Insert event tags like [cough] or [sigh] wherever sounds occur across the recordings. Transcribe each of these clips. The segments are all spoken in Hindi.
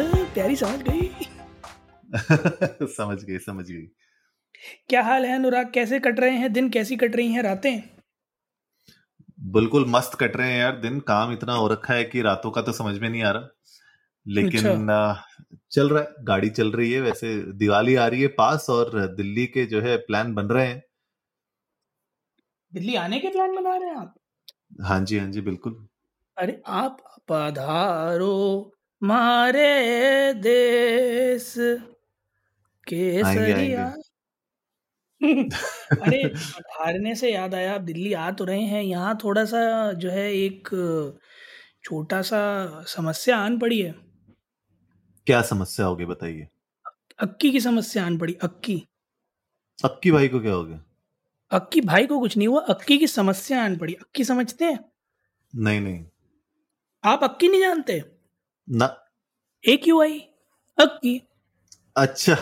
प्यारी समझ गई। [laughs] समझ गई समझ गई। क्या हाल है अनुराग? कैसे कट रहे हैं? दिन कैसी कट रही हैं रातें? बिल्कुल मस्त कट रहे हैं यार दिन काम इतना हो रखा है कि रातों का तो समझ में नहीं आ रहा। लेकिन अच्छा। चल रहा है गाड़ी चल रही है वैसे दिवाली आ रही है पास और दिल्ली के जो है प्लान बन रहे हैं। दिल्ली आने के प्लान बना रहे हैं आप? हाँ जी हाँ जी बिल्कुल। अरे आप पधारो मारे देश केसरिया। [laughs] अरे [laughs] हारने से याद आया आप दिल्ली आ तो रहे हैं। यहाँ थोड़ा सा जो है एक छोटा सा समस्या आन पड़ी है। क्या समस्या होगी बताइए? अक्की की समस्या आन पड़ी अक्की। अक्की भाई को क्या हो गया? अक्की भाई को कुछ नहीं हुआ अक्की की समस्या आन पड़ी। अक्की समझते हैं? नहीं नहीं। आप अक्की नहीं जानते? ना। ए क्यू आई अक्की अच्छा।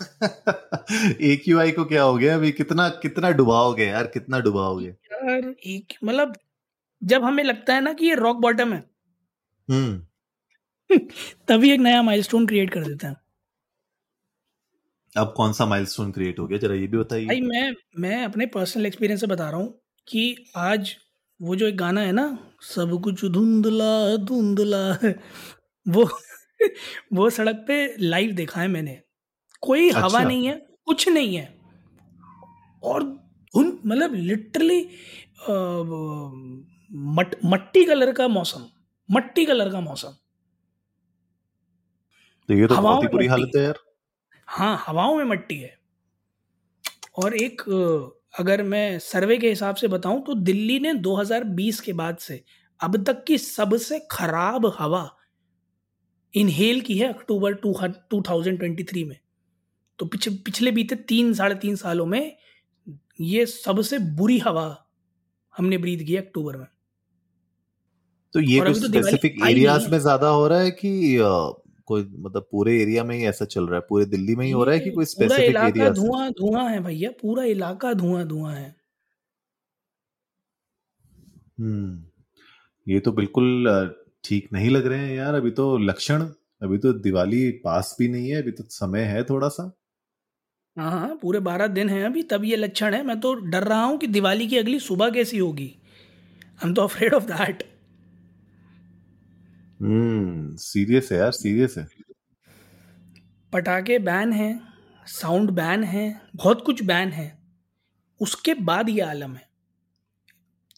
[laughs] एक यू आई को क्या हो गया अभी? कितना कितना डुबाओगे यार कितना डुबाओगे? यार एक मतलब जब हमें लगता है ना कि ये रॉक बॉटम है। हम्म। [laughs] तभी एक नया माइलस्टोन क्रिएट कर देते हैं। अब कौन सा माइलस्टोन क्रिएट हो गया? जरा ये भी बताइए। भाई मैं मैं अपने पर्सनल एक्सपीरियंस से बता रहा हूँ कि आज वो जो एक गाना है ना सब कुछ धुंधला धुंधला [laughs] वो वो सड़क पे लाइव देखा है मैंने। कोई अच्छा। हवा नहीं है कुछ नहीं है। और धुन मतलब लिटरली मट मट्टी कलर का मौसम मट्टी कलर का मौसम। तो ये तो बहुत हवाओं ही में बुरी हालत है यार। हाँ हवाओं में मट्टी है। और एक अगर मैं सर्वे के हिसाब से बताऊँ तो दिल्ली ने 2020 के बाद से अब तक की सबसे खराब हवा इनहेल की है अक्टूबर टू 2023 में। तो पिछ, पिछले बीते तीन साढ़े तीन सालों में ये सबसे बुरी हवा हमने ब्रीद की अक्टूबर में। तो ये कुछ तो स्पेसिफिक एरियाज़ में ज़्यादा हो रहा है कि कोई मतलब पूरे एरिया में ही ऐसा चल रहा है? पूरे दिल्ली में ही हो रहा है कि कोई स्पेसिफिक एरिया धुआँ धुआँ है भैया पूरा इलाका धुआँ धुआँ है। हम्म। ये तो बिल्कुल ठीक नहीं लग रहे हैं यार। अभी तो लक्षण अभी तो दिवाली पास भी नहीं है अभी तो समय है थोड़ा सा हाँ हाँ पूरे बारह दिन हैं अभी तब ये लक्षण है। मैं तो डर रहा हूँ कि दिवाली की अगली सुबह कैसी होगी। I am too afraid of that hmm serious है यार सीरियस है। पटाखे बैन हैं साउंड बैन है बहुत कुछ बैन है। उसके बाद ये आलम है।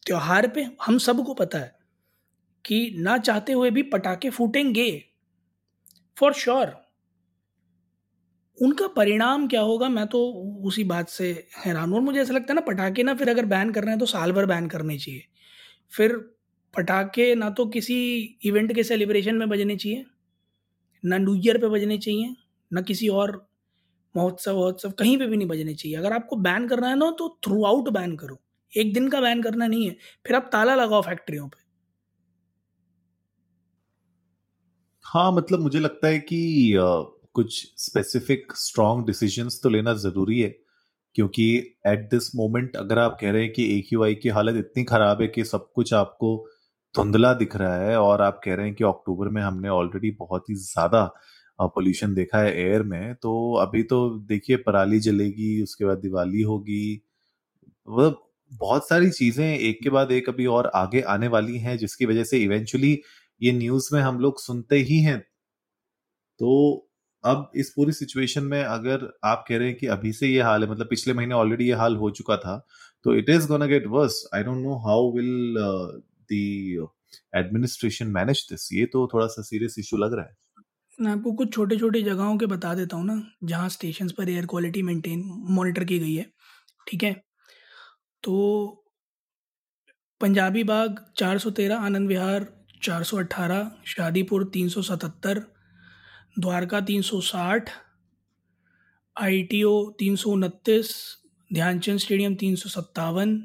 त्योहार पे हम सबको पता है कि ना चाहते हुए भी पटाखे फूटेंगे। फॉर श्योर उनका परिणाम क्या होगा? मैं तो उसी बात से हैरान हूँ और मुझे ऐसा लगता है ना, पटाखे ना फिर अगर बैन करना है तो साल भर बैन करने चाहिए। फिर पटाखे ना तो किसी इवेंट के सेलिब्रेशन में बजने चाहिए, ना न्यू ईयर पे बजने चाहिए, ना किसी और महोत्सव, वहोत्सव कहीं पे भी नहीं बजने चाहिए। अगर आपको बैन करना है ना तो थ्रू आउट बैन करो। एक दिन का बैन करना नहीं है। फिर आप ताला लगाओ फैक्ट्रियों पे। हाँ मतलब मुझे लगता है कि कुछ स्पेसिफिक स्ट्रॉन्ग डिसीजंस तो लेना ज़रूरी है, क्योंकि एट दिस मोमेंट अगर आप कह रहे हैं कि ए क्यू आई की हालत इतनी खराब है कि सब कुछ आपको धुंधला दिख रहा है और आप कह रहे हैं कि अक्टूबर में हमने ऑलरेडी बहुत ही ज़्यादा पोल्यूशन देखा है एयर में तो अभी तो देखिए पराली जलेगी, उसके बाद दिवाली होगी मतलब बहुत सारी चीज़ें एक के बाद एक अभी और आगे आने वाली हैं, जिसकी वजह से इवेंचुअली ये न्यूज़ में हम लोग सुनते ही हैं। तो अब इस पूरी सिचुएशन में अगर आप कह रहे हैं कि अभी से ये हाल है मतलब पिछले महीने ऑलरेडी ये हाल हो चुका था तो it is gonna get worse I don't know how will the administration manage this ये तो थोड़ा सा सीरियस इशू लग रहा है। मैं आपको कुछ छोटे छोटे जगहों के बता देता हूँ ना, जहाँ स्टेशन पर एयर क्वालिटी मेंटेन मॉनिटर की गई है, ठीक है? तो पंजाबी बाग चार सौ तेरह आनंद विहार चार सौ अट्ठारह शादीपुर तीन सौ सतहत्तर, द्वारका तीन सौ साठ आई टी ओ तीन सौ उनतीस, ध्यानचंद स्टेडियम तीन सौ सत्तावन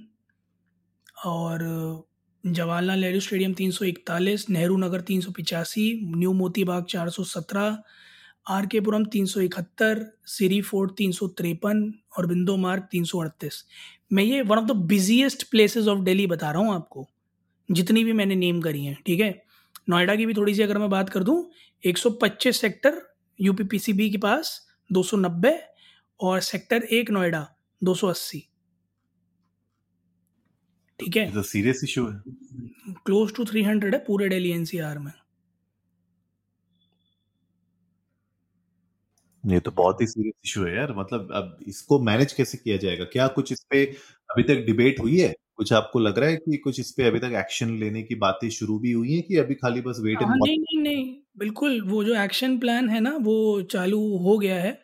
और जवाहरलाल नेहरू स्टेडियम तीन सौ इकतालीस, नेहरू नगर तीन सौ पिचासी, न्यू मोती बाग चार सौ सत्रह आर के पुरम तीन सौ इकहत्तर, सिरी फोर्ट तीन सौ तिरपन और बिंदो मार्ग तीन सौ अड़तीस। मैं ये one of the busiest places of Delhi बता रहा हूँ आपको। जितनी भी मैंने नेम करी हैं ठीक है? नोएडा की भी थोड़ी सी अगर मैं बात कर दूँ 125 सेक्टर पीसीबी के पास 290 और सेक्टर एक नोएडा 280 ठीक है? तो सीरियस इशू है। क्लोज टू 300 है पूरे दिल्ली एनसीआर में। ये तो बहुत ही सीरियस इशू है यार। मतलब अब इसको मैनेज कैसे किया जाएगा? क्या कुछ इस पे अभी तक डिबेट हुई है? कुछ आपको लग रहा है कि कुछ इस पे अभी तक एक्शन लेने की बातें शुरू भी हुई हैं कि अभी खाली बस वेट एंड हाँ नहीं नहीं नहीं बिल्कुल वो जो एक्शन प्लान है ना वो चालू हो गया है।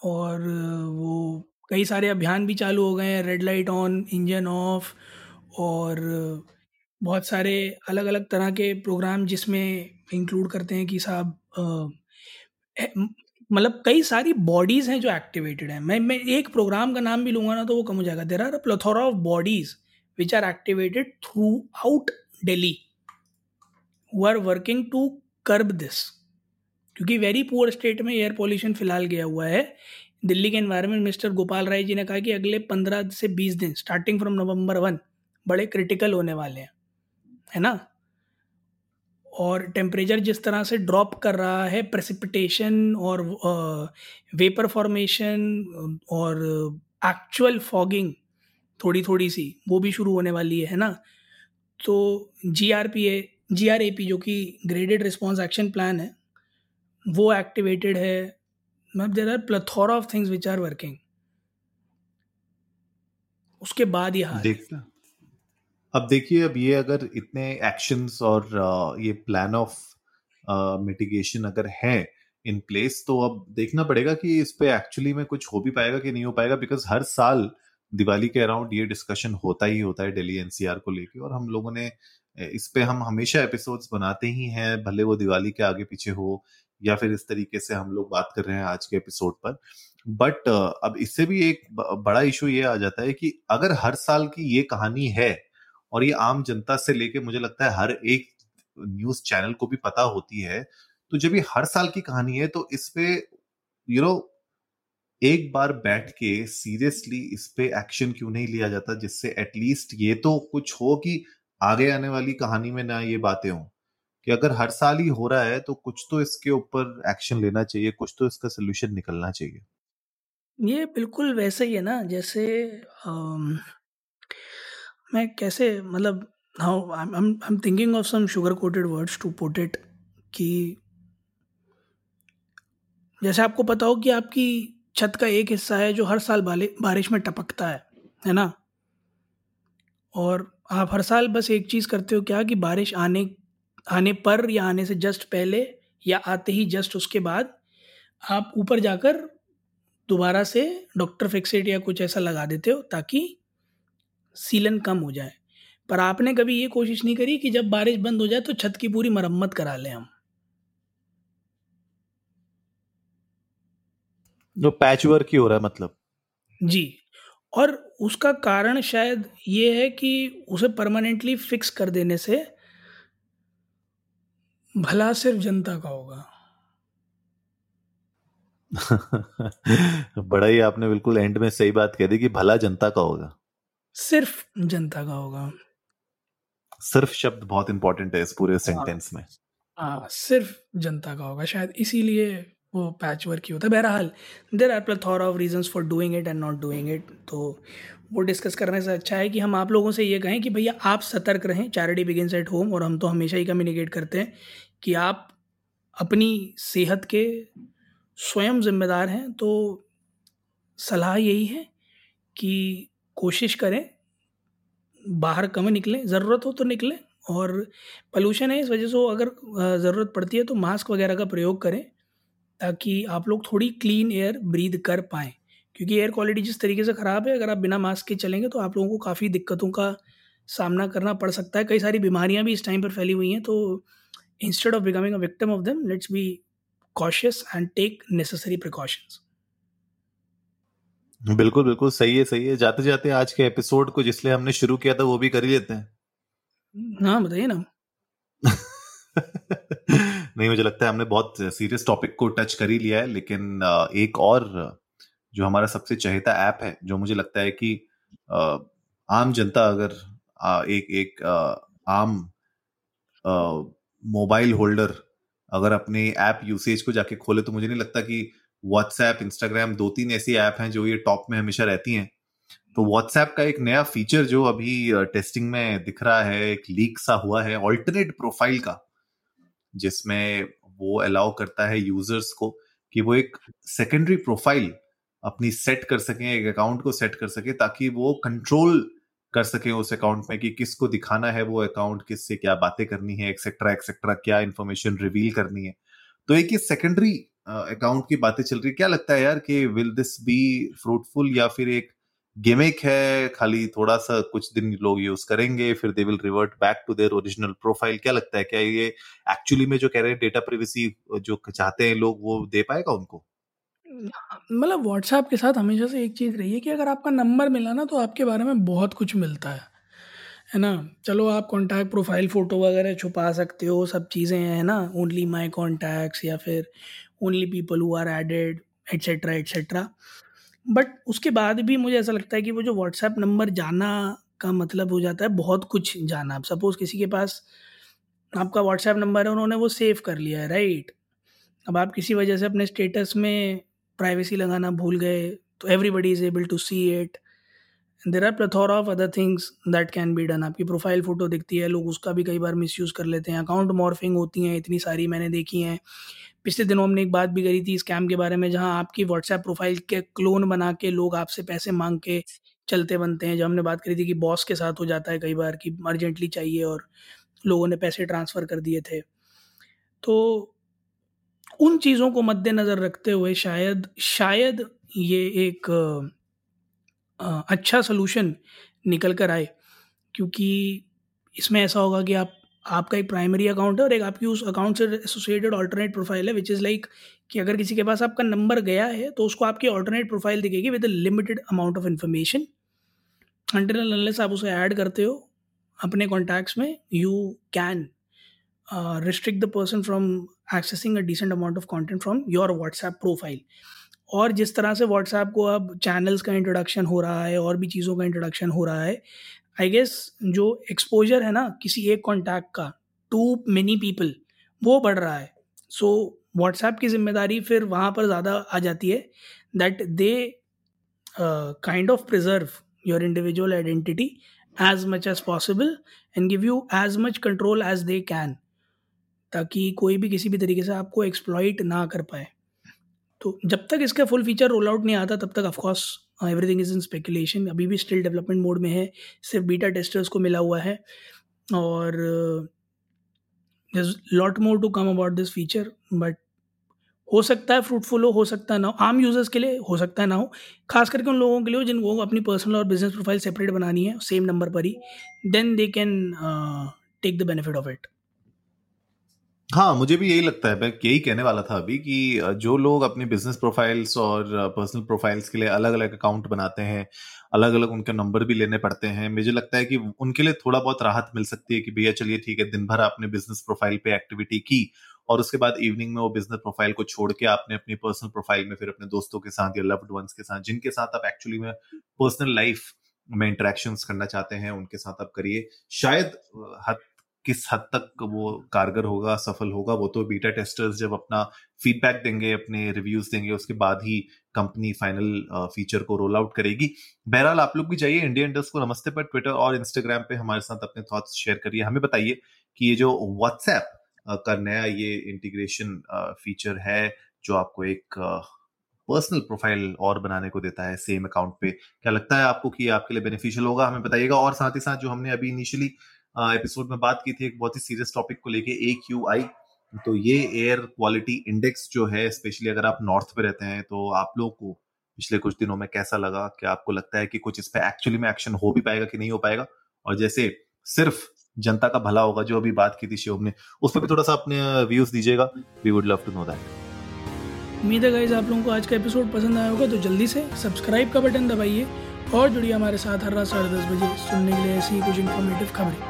और वो कई सारे अभियान भी चालू हो गए हैं red light on engine off और बहुत सारे अलग अलग तरह के प्रोग्राम जिसमें इंक्लूड करते हैं कि साहब मतलब कई सारी बॉडीज़ हैं जो एक्टिवेटेड हैं। मैं मैं एक प्रोग्राम का नाम भी लूँगा ना तो वो कम हो जाएगा। There are plethora of bodies which are activated throughout Delhi who are working to curb this क्योंकि वेरी पुअर स्टेट में एयर पॉल्यूशन फ़िलहाल गया हुआ है। दिल्ली के एनवायरनमेंट मिनिस्टर गोपाल राय जी ने कहा कि अगले पंद्रह से बीस दिन स्टार्टिंग फ्रॉम नवंबर वन बड़े क्रिटिकल होने वाले हैं। है ना? और टेम्परेचर जिस तरह से ड्रॉप कर रहा है प्रेसिपिटेशन और वेपर फॉर्मेशन और एक्चुअल फॉगिंग थोड़ी थोड़ी सी, वो भी शुरू होने वाली है ना? तो G R P A G R A P जो कि ग्रेडेड रिस्पॉन्स एक्शन प्लान है, वो एक्टिवेटेड है। मतलब there are plethora of things which are working उसके बाद ये हाल देखना। अब देखिए, अब ये अगर इतने एक्शंस और ये प्लान ऑफ़ मिटिगेशन अगर है इन प्लेस तो अब देखना पड़ेगा कि इस पे एक्चुअली में कुछ हो भी पाएगा कि नहीं हो पाएगा बिकॉज़ हर साल दिवाली के अराउंड ये डिस्कशन होता ही होता है दिल्ली एनसीआर को लेके और हम लोगों ने इस पे हम हमेशा एपिसोड्स बनाते ही हैं, भले वो दिवाली के आगे पीछे हो या फिर इस तरीके से हम लोग बात कर रहे हैं आज के एपिसोड पर। बट अब इससे भी एक बड़ा इशू ये आ जाता है कि अगर हर साल की ये कहानी है और ये आम जनता से लेके मुझे लगता है हर एक न्यूज़ चैनल को भी पता होती है। तो जब ये हर साल की कहानी है तो इस पे यू नो एक बार बैठ के सीरियसली इस पे एक्शन क्यों नहीं लिया जाता, जिससे एटलीस्ट ये तो कुछ हो कि आगे आने वाली कहानी में ना ये बातें हों। कि अगर हर साल ही हो रहा है तो कुछ तो इसके ऊपर एक्शन लेना चाहिए, कुछ तो इसका सोल्यूशन निकलना चाहिए। ये बिल्कुल वैसे ही है ना, जैसे मैं कैसे मतलब how I am thinking of some sugar coated words to put it कि जैसे आपको पता हो कि आपकी छत का एक हिस्सा है जो हर साल बारिश में टपकता है है ना? और आप हर साल बस एक चीज़ करते हो क्या कि बारिश आने आने पर या आने से जस्ट पहले या आते ही जस्ट उसके बाद आप ऊपर जाकर दोबारा से डॉक्टर फिक्सेट या कुछ ऐसा लगा देते हो ताकि सीलन कम हो जाए। पर आपने कभी ये कोशिश नहीं करी कि जब बारिश बंद हो जाए तो छत की पूरी मरम्मत करा लें हम? जो पैच वर्क ही हो रहा है मतलब। जी और उसका कारण शायद ये है कि उसे परमानेंटली फिक्स कर देने से भला सिर्फ़ जनता का होगा। [laughs] बड़ा ही आपने बिल्कुल एंड में सही बात कह दी कि भला जनता का होगा। सिर्फ़ जनता का होगा। सिर्फ़ शब्द बहुत इंपॉर्टेंट है इस पूरे सेंटेंस में। हाँ सिर्फ़ जनता का होगा। शायद इसीलिए वो पैच वर्क ही होता है। बहरहाल there are plethora of reasons for doing it and not doing it तो वो डिस्कस करने से अच्छा है कि हम आप लोगों से ये कहें कि भैया आप सतर्क रहें चैरिटी बिगिनस एट होम और हम तो हमेशा ही कम्युनिकेट करते हैं कि आप अपनी सेहत के स्वयं जिम्मेदार हैं। तो सलाह यही है कि कोशिश करें, बाहर कम निकलें, ज़रूरत हो तो निकलें और पोल्यूशन है इस वजह से अगर ज़रूरत पड़ती है तो मास्क वगैरह का प्रयोग करें ताकि आप लोग थोड़ी क्लीन एयर ब्रीद कर पाएँ क्योंकि एयर क्वालिटी जिस तरीके से ख़राब है, अगर आप बिना मास्क के चलेंगे तो आप लोगों को काफ़ी दिक्कतों का सामना करना पड़ सकता है कई सारी बीमारियाँ भी इस टाइम पर फैली हुई हैं तो instead of becoming a victim of them let's be cautious and take necessary precautions. बिल्कुल बिल्कुल सही है सही है। जाते जाते आज के एपिसोड को जिसलिए हमने शुरू किया था वो भी कर ही लेते हैं। हाँ बताइए ना। [laughs] नहीं मुझे लगता है हमने बहुत सीरियस टॉपिक को टच कर ही लिया है लेकिन एक और जो हमारा सबसे चहेता ऐप है जो मुझे लगता है कि आम जनता अगर एक एक आम मोबाइल होल्डर अगर अपने ऐप यूसेज को जाके खोले तो मुझे नहीं लगता कि व्हाट्सएप इंस्टाग्राम दो तीन ऐसी ऐप हैं जो ये टॉप में हमेशा रहती हैं। तो व्हाट्सएप का एक नया फीचर जो अभी टेस्टिंग में दिख रहा है, एक लीक सा हुआ है ऑल्टरनेट प्रोफ़ाइल का, जिसमें वो अलाउ करता है यूज़र्स को कि वो एक सेकेंडरी प्रोफ़ाइल अपनी सेट कर सकें, एक अकाउंट को सेट कर सके, ताकि वो कंट्रोल कर सके उस अकाउंट में कि किसको दिखाना है वो अकाउंट किससे क्या बातें करनी है एक्सेट्रा एक्सेट्रा क्या इन्फॉर्मेशन रिवील करनी है। तो एक ये सेकेंडरी अकाउंट की बातें चल रही क्या लगता है यार कि विल दिस बी फ्रूटफुल या फिर एक गिमिक है? खाली थोड़ा सा कुछ दिन लोग यूज़ करेंगे, फिर they will revert back to their original profile क्या लगता है? क्या ये एक्चुअली में जो कह रहे हैं डेटा प्रिवेसी जो चाहते हैं लोग, वो दे पाएगा उनको? मतलब व्हाट्सएप के साथ हमेशा से एक चीज़ रही है कि अगर आपका नंबर मिला ना तो आपके बारे में बहुत कुछ मिलता है। है ना? चलो आप कॉन्टैक्ट प्रोफ़ाइल फ़ोटो वगैरह छुपा सकते हो, सब चीज़ें हैं ना? ओनली माई कॉन्टैक्ट्स या फिर only people who are added etcetera etcetera but उसके बाद भी मुझे ऐसा लगता है कि वो जो व्हाट्सएप नंबर जाना का मतलब हो जाता है, बहुत कुछ जाना। अब सपोज़ किसी के पास आपका व्हाट्सएप नंबर है, उन्होंने वो सेव कर लिया है राइट अब आप किसी वजह से अपने स्टेटस में प्राइवेसी लगाना भूल गए तो everybody is able to see it there are plethora of other things that can be done आपकी प्रोफ़ाइल फ़ोटो दिखती है, लोग उसका भी कई बार मिसयूज़ कर लेते हैं। अकाउंट मॉर्फिंग होती हैं, इतनी सारी मैंने देखी हैं। पिछले दिनों हमने एक बात भी करी थी स्कैम के बारे में, जहाँ आपकी व्हाट्सएप प्रोफ़ाइल के क्लोन बना के लोग आपसे पैसे मांग के चलते बनते हैं। जब हमने बात करी थी कि बॉस के साथ हो जाता है कई बार कि अर्जेंटली चाहिए और लोगों ने पैसे ट्रांसफ़र कर दिए थे। तो उन चीज़ों को मद्देनज़र रखते हुए शायद शायद ये एक अच्छा सलूशन निकल कर आए। क्योंकि इसमें ऐसा होगा कि आप, आपका एक प्राइमरी अकाउंट है और एक आपकी उस अकाउंट से एसोसिएटेड ऑल्टरनेट प्रोफ़ाइल है विच इज़ लाइक कि अगर किसी के पास आपका नंबर गया है तो उसको आपकी ऑल्टरनेट प्रोफ़ाइल दिखेगी with limited amount of information until unless आप उसे ऐड करते हो, अपने कॉन्टैक्ट्स में you can restrict the person from accessing a decent amount of content from your WhatsApp profile और जिस तरह से व्हाट्सएप को अब चैनल्स का इंट्रोडक्शन हो रहा है और भी चीज़ों का इंट्रोडक्शन हो रहा है आई गेस जो एक्सपोजर है ना किसी एक कॉन्टैक्ट का टू मेनी पीपल वो बढ़ रहा है। सो so, व्हाट्सएप की ज़िम्मेदारी फिर वहाँ पर ज़्यादा आ जाती है that they kind of preserve your individual identity as much as possible and give you as much control as they can ताकि कोई भी किसी भी तरीके से आपको एक्सप्लॉइट ना कर पाए। तो जब तक इसका फुल फीचर रोल आउट नहीं आता, तब तक of course everything is in speculation अभी भी स्टिल डेवलपमेंट मोड में है। सिर्फ़ बीटा टेस्टर्स को मिला हुआ है। और lot more to come about this feature but हो सकता है फ्रूटफुल हो हो सकता है ना हो। आम यूज़र्स के लिए हो सकता है ना हो। खास करके उन लोगों के लिए जिनको अपनी पर्सनल और बिज़नेस प्रोफ़ाइल सेपरेट बनानी है सेम नंबर पर ही then they can take the benefit of it हाँ मुझे भी यही लगता है। मैं यही कहने वाला था अभी कि जो लोग अपने बिज़नेस प्रोफाइल्स और पर्सनल प्रोफाइल्स के लिए अलग अलग अकाउंट बनाते हैं अलग अलग उनके नंबर भी लेने पड़ते हैं, मुझे लगता है कि उनके लिए थोड़ा बहुत राहत मिल सकती है कि भैया चलिए ठीक है, दिन भर आपने बिज़नेस प्रोफ़ाइल पे एक्टिविटी की और उसके बाद इवनिंग में वो बिज़नेस प्रोफ़ाइल को छोड़ के आपने अपनी पर्सनल प्रोफ़ाइल में फिर अपने दोस्तों के साथ या लव्ड वंस के साथ, जिनके साथ आप एक्चुअली में पर्सनल लाइफ में इंटरेक्शन करना चाहते हैं, उनके साथ आप करिए। शायद हद किस हद तक वो कारगर होगा, सफल होगा, वो तो बीटा टेस्टर्स जब अपना फीडबैक देंगे, अपने रिव्यूज़ देंगे, उसके बाद ही कंपनी फाइनल फीचर को रोल आउट करेगी। बहरहाल, आप लोग भी जाइए इंडिया इंडस्ट को, नमस्ते पर ट्विटर और इंस्टाग्राम पे हमारे साथ अपने थॉट्स शेयर करिए। हमें बताइए कि ये जो व्हाट्सएप का नया ये इंटीग्रेशन फीचर है, जो आपको एक पर्सनल प्रोफ़ाइल और बनाने को देता है सेम अकाउंट पे, क्या लगता है आपको कि आपके लिए बेनिफिशियल होगा? हमें बताइएगा और साथ ही साथ जो हमने अभी इनिशियली एपिसोड में बात की थी एक बहुत ही सीरियस टॉपिक को लेके ए क्यू आई तो ये एयर क्वालिटी इंडेक्स जो है स्पेशली अगर आप नॉर्थ पे रहते हैं तो आप लोगों को पिछले कुछ दिनों में कैसा लगा? क्या आपको लगता है कि कुछ इस पे एक्चुअली में एक्शन हो भी पाएगा कि नहीं हो पाएगा? और जैसे सिर्फ़ जनता का भला होगा, जो अभी बात की थी शिवम ने, उस पर भी थोड़ा सा अपने व्यूज़ दीजिएगा। We would love to know that उम्मीद है गाइज़ आप लोगों को आज का एपिसोड पसंद आया होगा तो जल्दी से सब्सक्राइब का बटन दबाइए और जुड़िए हमारे साथ हर रात साढ़े दस बजे सुनने के लिए ऐसी कुछ इन्फॉर्मेटिव खबरें।